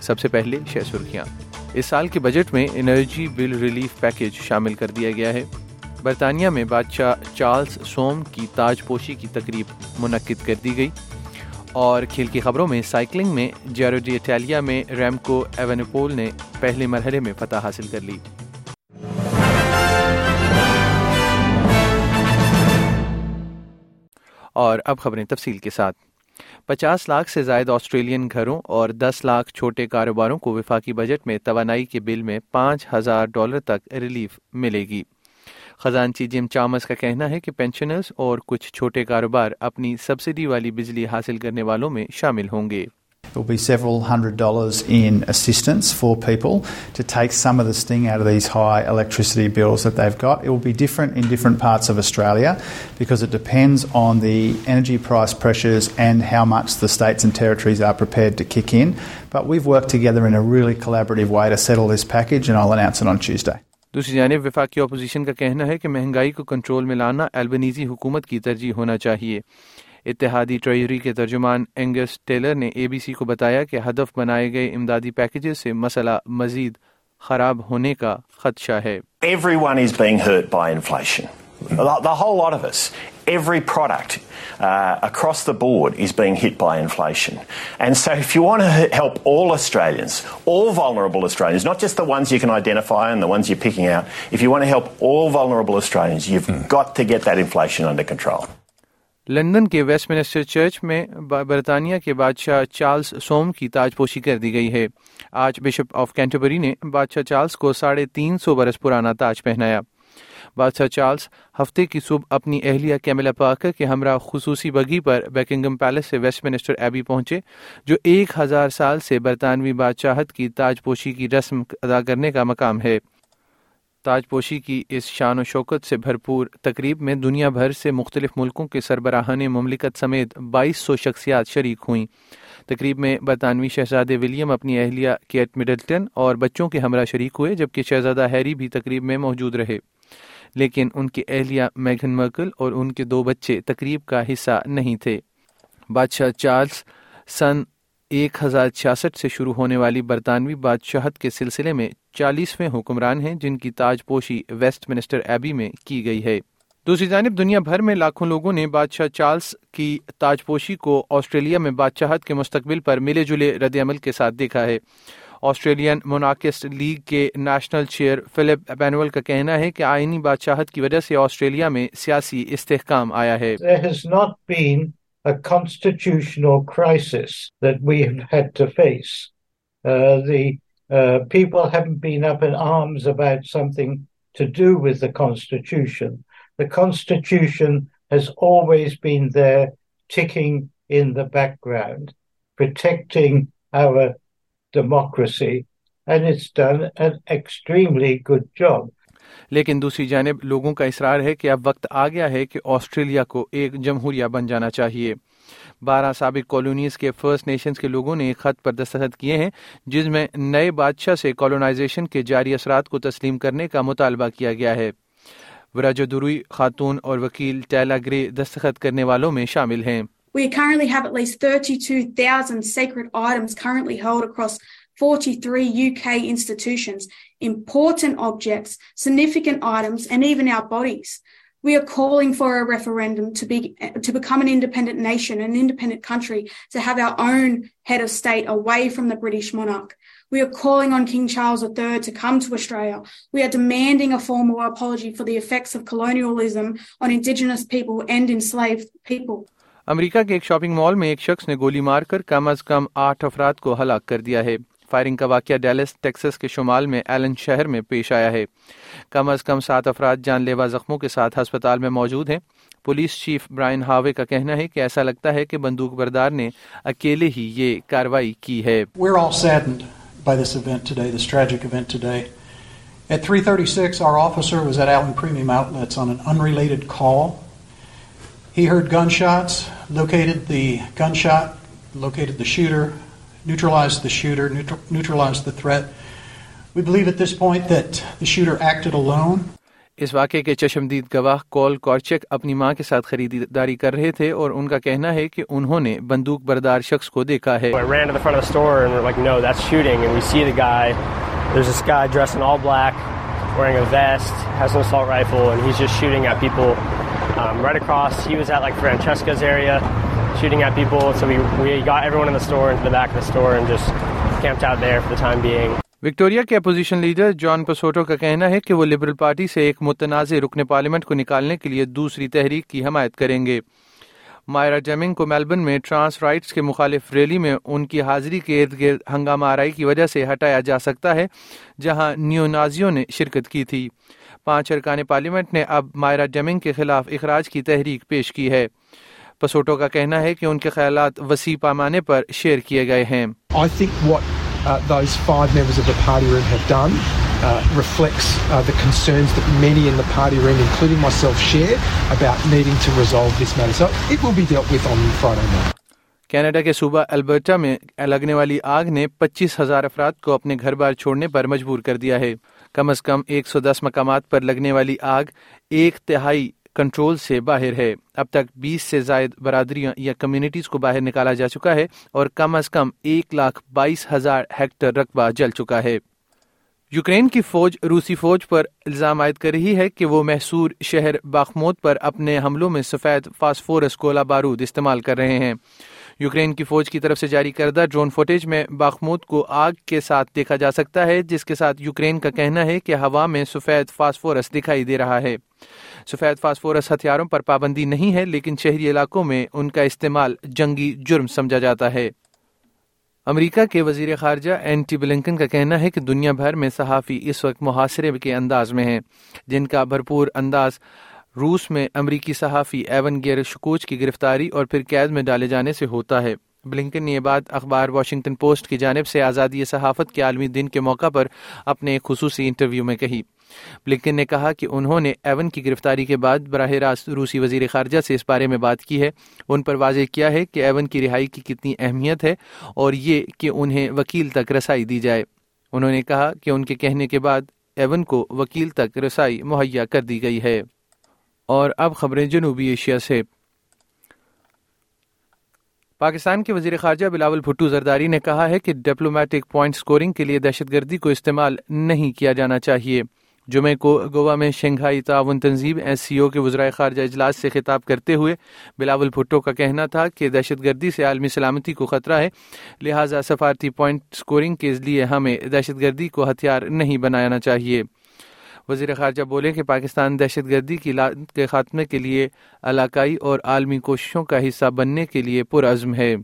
سب سے پہلے شہ سرخیاں۔ اس سال کے بجٹ میں انرجی بل ریلیف پیکیج شامل کر دیا گیا ہے۔ برطانیہ میں بادشاہ چارلز سوم کی تاج پوشی کی تقریب منعقد کر دی گئی۔ اور کھیل کی خبروں میں سائیکلنگ میں جیروڈی اٹالیا میں ریمکو ایونپول نے پہلے مرحلے میں فتح حاصل کر لی۔ اور اب خبریں تفصیل کے ساتھ۔ پچاس لاکھ سے زائد آسٹریلین گھروں اور دس لاکھ چھوٹے کاروباروں کو وفاقی بجٹ میں توانائی کے بل میں پانچ ہزار ڈالر تک ریلیف ملے گی۔ خزانچی جم چامس کا کہنا ہے کہ پینشنرز اور کچھ چھوٹے کاروبار اپنی سبسڈی والی بجلی حاصل کرنے والوں میں شامل ہوں گے۔ There will be several hundred dollars in assistance for people to take some of the sting out of these high electricity bills that they've got. It will be different in different parts of Australia because it depends on the energy price pressures and how much the states and territories are prepared to kick in. But we've worked together in a really collaborative way to settle this package and I'll announce it on Tuesday. دوسری جانب وفاقی opposition کا کہنا ہے کہ مہنگائی کو control میں لانا البنیزی حکومت کی ترجیح ہونا چاہیے اتحادی ٹریجری کے ترجمان اینگس ٹیلر نے اے بی سی کو بتایا کہ ہدف بنائے گئے امدادی پیکجز سے مسئلہ مزید خراب ہونے کا خدشہ ہے Everyone is being hurt by inflation. The whole lot of us. Every product uh, across the board is being hit by inflation. And so if you want to help all Australians, all vulnerable Australians, not just the ones you can identify and the ones you're picking out, if you want to help all vulnerable Australians, you've mm. got to get that inflation under control. London کے Westminster church میں برطانیہ کے بادشاہ Charles سوم کی تاج پوشی کر دی گئی ہے۔ آج بشپ آف کینٹبری نے بادشاہ چارلز کو ساڑھے تین سو برس پرانا تاج پہنایا۔ بادشاہ چارلز ہفتے کی صبح اپنی اہلیہ کیملا پاکر کے ہمراہ خصوصی بگی پر بیکنگم پیلس سے ویسٹ منسٹر ایبی پہنچے، جو ایک ہزار سال سے برطانوی بادشاہت کی تاج پوشی کی رسم ادا کرنے کا مقام ہے۔ تاج پوشی کی اس شان و شوکت سے بھرپور تقریب میں دنیا بھر سے مختلف ملکوں کے سربراہان مملکت سمیت بائیس سو شخصیات شریک ہوئیں۔ تقریب میں برطانوی شہزادے ولیم اپنی اہلیہ کیٹ مڈلٹن اور بچوں کے ہمراہ شریک ہوئے، جبکہ شہزادہ ہیری بھی تقریب میں موجود رہے۔ لیکن ان کی اہلیہ میگن مرکل اور ان کے دو بچے تقریب کا حصہ نہیں تھے۔ بادشاہ چارلز سن ایک ہزار چھیاسٹھ سے شروع ہونے والی برطانوی بادشاہت کے سلسلے میں چالیسویں حکمران ہیں جن کی تاج پوشی ویسٹ منسٹر ایبی میں کی گئی ہے۔ دوسری جانب دنیا بھر میں لاکھوں لوگوں نے بادشاہ چارلز کی تاج پوشی کو آسٹریلیا میں بادشاہت کے مستقبل پر ملے جلے رد عمل کے ساتھ دیکھا ہے۔ آسٹریلین موناکسٹ لیگ کے نیشنل چیئر فلپ اپینول کا کہنا ہے کہ آئینی بادشاہت کی وجہ سے آسٹریلیا میں سیاسی استحکام آیا ہے۔ A constitutional crisis that we have had to face. Uh, the uh, people haven't been up in arms about something to do with the Constitution. The Constitution has always been there, ticking in the background, protecting our democracy, and it's done an extremely good job. لیکن دوسری جانب لوگوں کا اصرار ہے کہ اب وقت آ گیا ہے کہ آسٹریلیا کو ایک جمہوریہ بن جانا چاہیے۔ بارہ سابق کالونیز کے فرسٹ نیشنز کے لوگوں نے ایک خط پر دستخط کیے ہیں جس میں نئے بادشاہ سے کالونائزیشن کے جاری اثرات کو تسلیم کرنے کا مطالبہ کیا گیا ہے۔ وراجدروئی خاتون اور وکیل ٹیلا گرے دستخط کرنے والوں میں شامل ہیں۔ We currently have at least 32,000 sacred items currently held across 43 UK institutions, important objects, significant items, and even our bodies. We are calling for a referendum to be to become an independent nation, an independent country, to have our own head of state away from the British monarch. We are calling on King Charles III to come to Australia. We are demanding a formal apology for the effects of colonialism on Indigenous people and enslaved people. امریکہ کے ایک shopping mall میں ایک شخص نے گولی مار کر کم از کم آٹھ افراد کو ہلاک کر دیا ہے فائرنگ کا واقعہ ڈیلس ٹیکسس کے شمال میں ایلن شہر میں پیش آیا ہے کم از کم سات افراد جان لیوا زخموں کے ساتھ ہسپتال میں موجود ہیں پولیس چیف برائن ہاوے کا کہنا ہے کہ ایسا لگتا ہے کہ بندوق بردار نے اکیلے ہی یہ کاروائی کی ہے by this event today, this tragic event today. At 3:36, our officer was at Allen Premium Outlets on an unrelated call. He heard gunshots, located the gunshot, located the shooter, neutralized the shooter, neutralized the threat. We believe at this point that the shooter acted alone. اس واقعے کے چشمدید گواہ کول کورچک اپنی ماں کے ساتھ خریداری کر رہے تھے اور ان کا کہنا ہے کہ انہوں نے بندوق بردار شخص کو دیکھا ہے۔ وکٹوریا کے اپوزیشن لیڈر جان پسوٹو کا کہنا ہے کہ وہ لبرل پارٹی سے ایک متنازع رکن پارلیمنٹ کو نکالنے کے لیے دوسری تحریک کی حمایت کریں گے۔ مائرا جیمنگ کو میلبرن میں ٹرانس رائٹس کے مخالف ریلی میں ان کی حاضری کے ارد گرد ہنگامہ آرائی کی وجہ سے ہٹایا جا سکتا ہے، جہاں نیو نازیوں نے شرکت کی تھی۔ پانچ ارکان پارلیمنٹ نے اب مائرا جیمنگ کے خلاف اخراج کی تحریک پیش کی ہے۔ پسوٹو کا کہنا ہے کہ ان کے خیالات وسیع پیمانے پر شیئر کیے گئے ہیں uh, those five members of the party room have done uh, reflects uh, the concerns that many in the party room, including myself, share about needing to resolve this matter. So it will be dealt with on Friday night. Canada کے صوبہ Alberta میں لگنے والی آگ نے پچیس ہزار افراد کو اپنے گھر بار چھوڑنے پر مجبور کر دیا ہے کم از کم ایک سو دس مقامات پر لگنے والی آگ ایک تہائی کنٹرول سے باہر ہے۔ اب تک بیس سے زائد برادریاں یا کمیونٹیز کو باہر نکالا جا چکا ہے اور کم از کم ایک لاکھ بائیس ہزار ہیکٹر رقبہ جل چکا ہے۔ یوکرین کی فوج، روسی فوج پر الزام عائد کر رہی ہے کہ وہ محصور شہر باخموت پر اپنے حملوں میں سفید فاسفورس گولہ بارود استعمال کر رہے ہیں۔ یوکرین کی فوج کی طرف سے جاری کردہ ڈرون فوٹیج میں باخمود کو آگ کے ساتھ دیکھا جا سکتا ہے، جس کے ساتھ یوکرین کا کہنا ہے کہ ہوا میں سفید فاسفورس دکھائی دے رہا ہے۔ سفید فاسفورس ہتھیاروں پر پابندی نہیں ہے، لیکن شہری علاقوں میں ان کا استعمال جنگی جرم سمجھا جاتا ہے۔ امریکہ کے وزیر خارجہ اینٹی بلنکن کا کہنا ہے کہ دنیا بھر میں صحافی اس وقت محاصرے کے انداز میں ہیں، جن کا بھرپور انداز روس میں امریکی صحافی ایون گیر شکوچ کی گرفتاری اور پھر قید میں ڈالے جانے سے ہوتا ہے۔ بلنکن نے یہ بات اخبار واشنگٹن پوسٹ کی جانب سے آزادی صحافت کے عالمی دن کے موقع پر اپنے ایک خصوصی انٹرویو میں کہی۔ بلنکن نے کہا کہ انہوں نے ایون کی گرفتاری کے بعد براہ راست روسی وزیر خارجہ سے اس بارے میں بات کی ہے۔ ان پر واضح کیا ہے کہ ایون کی رہائی کی کتنی اہمیت ہے اور یہ کہ انہیں وکیل تک رسائی دی جائے۔ انہوں نے کہا کہ ان کے کہنے کے بعد ایون کو وکیل تک رسائی مہیا کر دی گئی ہے۔ اور اب خبریں جنوبی ایشیا سے۔ پاکستان کے وزیر خارجہ بلاول بھٹو زرداری نے کہا ہے کہ ڈپلومیٹک پوائنٹ سکورنگ کے لیے دہشت گردی کو استعمال نہیں کیا جانا چاہیے۔ جمعے کو گوا میں شنگھائی تعاون تنظیم ایس سی او کے وزرائے خارجہ اجلاس سے خطاب کرتے ہوئے بلاول بھٹو کا کہنا تھا کہ دہشت گردی سے عالمی سلامتی کو خطرہ ہے، لہٰذا سفارتی پوائنٹ سکورنگ کے لیے ہمیں دہشت گردی کو ہتھیار نہیں بنانا چاہیے۔ وزیر خارجہ بولے کہ پاکستان دہشت گردی کی کے خاتمے کے لیے علاقائی اور عالمی کوششوں کا حصہ بننے کے لیے پرعزم ہے۔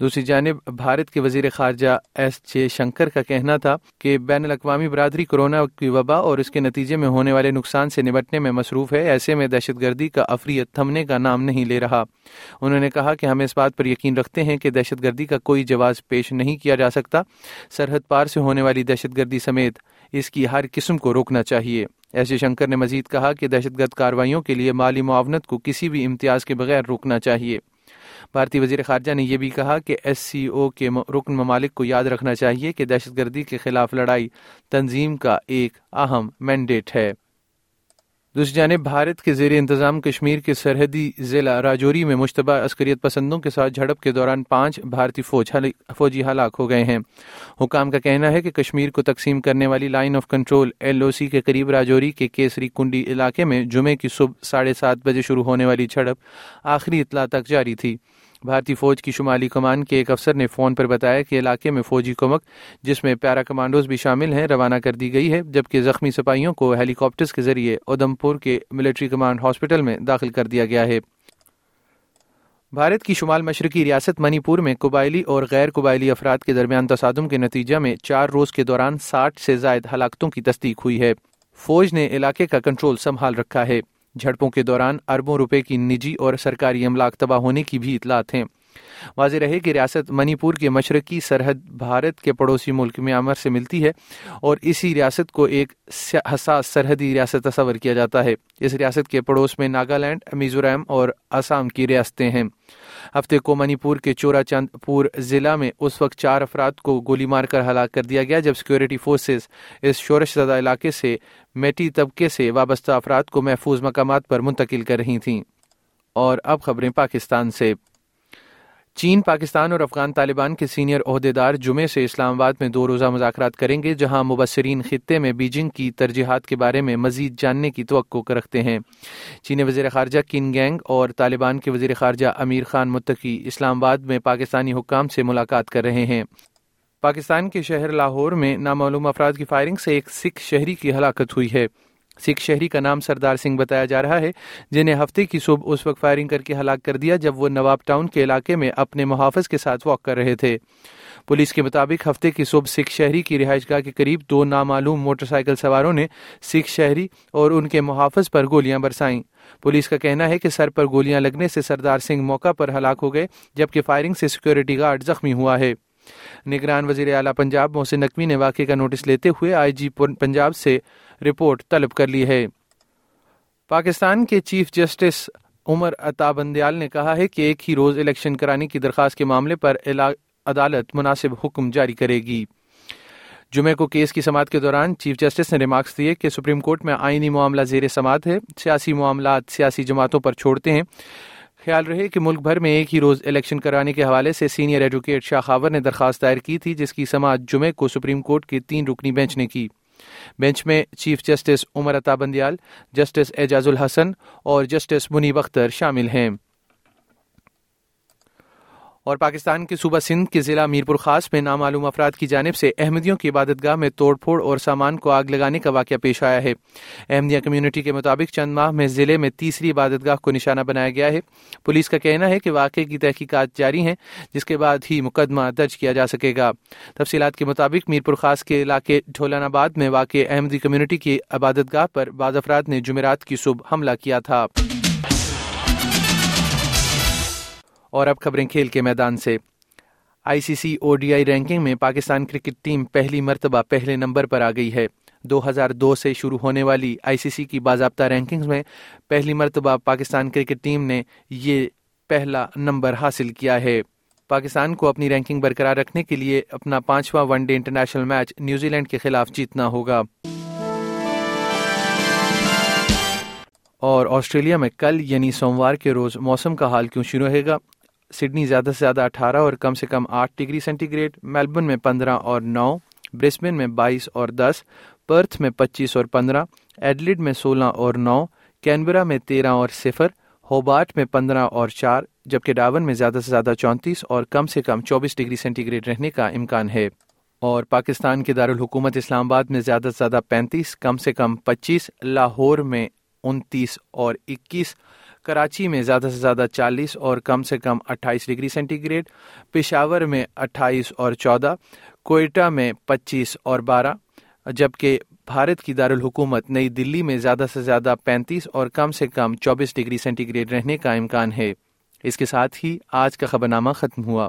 دوسری جانب، بھارت کے وزیر خارجہ ایس جے شنکر کا کہنا تھا کہ بین الاقوامی برادری کورونا کی وبا اور اس کے نتیجے میں ہونے والے نقصان سے نمٹنے میں مصروف ہے، ایسے میں دہشت گردی کا افریت تھمنے کا نام نہیں لے رہا۔ انہوں نے کہا کہ ہم اس بات پر یقین رکھتے ہیں کہ دہشت گردی کا کوئی جواز پیش نہیں کیا جا سکتا۔ سرحد پار سے ہونے والی دہشت گردی سمیت اس کی ہر قسم کو روکنا چاہیے۔ ایس جے شنکر نے مزید کہا کہ دہشت گرد کاروائیوں کے لیے مالی معاونت کو کسی بھی امتیاز کے بغیر روکنا چاہیے۔ بھارتی وزیر خارجہ نے یہ بھی کہا کہ ایس سی او کے رکن ممالک کو یاد رکھنا چاہیے کہ دہشت گردی کے خلاف لڑائی تنظیم کا ایک اہم مینڈیٹ ہے۔ دوسری جانب، بھارت کے زیر انتظام کشمیر کے سرحدی ضلع راجوری میں مشتبہ عسکریت پسندوں کے ساتھ جھڑپ کے دوران پانچ بھارتی فوج فوجی ہلاک ہو گئے ہیں۔ حکام کا کہنا ہے کہ کشمیر کو تقسیم کرنے والی line of control L O C کے قریب راجوری کے کیسری کنڈی علاقے میں جمعے کی صبح ساڑھے سات بجے شروع ہونے والی جھڑپ آخری اطلاع تک جاری تھی۔ بھارتی فوج کی شمالی کمان کے ایک افسر نے فون پر بتایا کہ علاقے میں فوجی کمک، جس میں پیرا کمانڈوز بھی شامل ہیں، روانہ کر دی گئی ہے، جبکہ زخمی سپاہیوں کو ہیلی کاپٹرز کے ذریعے ادمپور کے ملٹری کمانڈ ہاسپٹل میں داخل کر دیا گیا ہے۔ بھارت کی شمال مشرقی ریاست منی پور میں قبائلی اور غیر قبائلی افراد کے درمیان تصادم کے نتیجہ میں چار روز کے دوران ساٹھ سے زائد ہلاکتوں کی تصدیق ہوئی ہے۔ فوج نے علاقے کا کنٹرول سنبھال رکھا ہے۔ جھڑپوں کے دوران اربوں روپے کی نجی اور سرکاری املاک تباہ ہونے کی بھی اطلاعات ہیں واضح رہے کہ ریاست منی پور کے مشرقی سرحد بھارت کے پڑوسی ملک میامر سے ملتی ہے اور اسی ریاست کو ایک حساس سرحدی ریاست تصور کیا جاتا ہے۔ اس ریاست کے پڑوس میں ناگالینڈ میزورم اور آسام کی ریاستیں ہیں۔ ہفتے کو منی پور کے چورا چاند پور ضلع میں اس وقت چار افراد کو گولی مار کر ہلاک کر دیا گیا، جب سیکورٹی فورسز اس شورش زدہ علاقے سے میٹی طبقے سے وابستہ افراد کو محفوظ مقامات پر منتقل کر رہی تھیں۔ اور اب خبریں پاکستان سے۔ چین، پاکستان اور افغان طالبان کے سینئر عہدیدار جمعے سے اسلام آباد میں دو روزہ مذاکرات کریں گے، جہاں مبصرین خطے میں بیجنگ کی ترجیحات کے بارے میں مزید جاننے کی توقع رکھتے ہیں۔ چینی وزیر خارجہ کن گینگ اور طالبان کے وزیر خارجہ امیر خان متقی اسلام آباد میں پاکستانی حکام سے ملاقات کر رہے ہیں۔ پاکستان کے شہر لاہور میں نامعلوم افراد کی فائرنگ سے ایک سکھ شہری کی ہلاکت ہوئی ہے۔ سکھ شہری کا نام سردار سنگھ بتایا جا رہا ہے، جنہیں ہفتے کی صبح اس وقت فائرنگ کر کے ہلاک کر دیا جب وہ نواب ٹاؤن کے علاقے میں اپنے محافظ کے ساتھ واک کر رہے تھے۔ پولیس کے مطابق ہفتے کی صبح سکھ شہری کی رہائش گاہ کے قریب دو نامعلوم موٹر سائیکل سواروں نے سکھ شہری اور ان کے محافظ پر گولیاں برسائیں۔ پولیس کا کہنا ہے کہ سر پر گولیاں لگنے سے سردار سنگھ موقع پر ہلاک ہو گئے، جبکہ فائرنگ سے سیکورٹی گارڈ زخمی ہوا ہے۔ نگران وزیر اعلیٰ پنجاب محسن نقوی نے واقعے کا نوٹس لیتے ہوئے آئی جی پنجاب سے رپورٹ طلب کر لی ہے۔ پاکستان کے چیف جسٹس عمر عطا بندیال نے کہا ہے کہ ایک ہی روز الیکشن کرانے کی درخواست کے معاملے پر عدالت مناسب حکم جاری کرے گی۔ جمعے کو کیس کی سماعت کے دوران چیف جسٹس نے ریمارکس دیے کہ سپریم کورٹ میں آئینی معاملہ زیر سماعت ہے۔ سیاسی معاملات سیاسی جماعتوں پر چھوڑتے ہیں۔ خیال رہے کہ ملک بھر میں ایک ہی روز الیکشن کرانے کے حوالے سے سینئر ایڈوکیٹ شاہ خاور نے درخواست دائر کی تھی، جس کی سماعت جمعے کو سپریم کورٹ کے تین رکنی بینچ نے کی۔ بینچ میں chief justice Umar Ata Bandial, justice اعجاز الحسن اور جسٹس منیب اختر شامل ہیں۔ اور پاکستان کے صوبہ سندھ کے ضلع میرپور خاص میں نامعلوم افراد کی جانب سے احمدیوں کی عبادت گاہ میں توڑ پھوڑ اور سامان کو آگ لگانے کا واقعہ پیش آیا ہے۔ احمدیہ کمیونٹی کے مطابق چند ماہ میں ضلع میں تیسری عبادت گاہ کو نشانہ بنایا گیا ہے۔ پولیس کا کہنا ہے کہ واقعے کی تحقیقات جاری ہیں، جس کے بعد ہی مقدمہ درج کیا جا سکے گا۔ تفصیلات کے مطابق میرپور خاص کے علاقے ڈھولان آباد میں واقع احمدی کمیونٹی کی عبادت گاہ پر بعض افراد نے جمعرات کی صبح حملہ کیا تھا۔ اور اب خبریں کھیل کے میدان سے۔ آئی سی سی او ڈی آئی رینکنگ میں پاکستان کرکٹ ٹیم پہلی مرتبہ پہلے نمبر پر آ گئی ہے۔ دو ہزار دو سے شروع ہونے والی آئی سی سی کی باضابطہ رینکنگ میں پہلی مرتبہ پاکستان کرکٹ ٹیم نے یہ پہلا نمبر حاصل کیا ہے۔ پاکستان کو اپنی رینکنگ برقرار رکھنے کے لیے اپنا پانچواں one day international match New Zealand کے خلاف جیتنا ہوگا۔ اور آسٹریلیا میں کل یعنی سوموار کے روز موسم کا حال کیوں شروع رہے گا؟ سڈنی زیادہ سے زیادہ اٹھارہ اور کم سے کم آٹھ ڈگری سینٹی گریڈ میلبرن میں پندرہ اور نو، برسبن میں بائیس اور دس، پرتھ میں پچیس اور پندرہ، ایڈلڈ میں سولہ اور نو، کینبرا میں تیرہ اور صفر، ہوبارٹ میں پندرہ اور چار، جبکہ ڈاون میں زیادہ سے زیادہ چونتیس اور کم سے کم چوبیس ڈگری سینٹی گریڈ رہنے کا امکان ہے۔ اور پاکستان کے دارالحکومت اسلام آباد میں زیادہ سے زیادہ پینتیس، کم سے کم پچیس، لاہور میں انتیس اور اکیس کراچی میں زیادہ سے زیادہ چالیس اور کم سے کم اٹھائیس ڈگری سینٹی گریڈ پشاور میں اٹھائیس اور چودہ، کوئٹہ میں پچیس اور بارہ، جبکہ بھارت کی دارالحکومت نئی دلی میں زیادہ سے زیادہ پینتیس اور کم سے کم چوبیس ڈگری سینٹی گریڈ رہنے کا امکان ہے۔ اس کے ساتھ ہی آج کا خبر نامہ ختم ہوا۔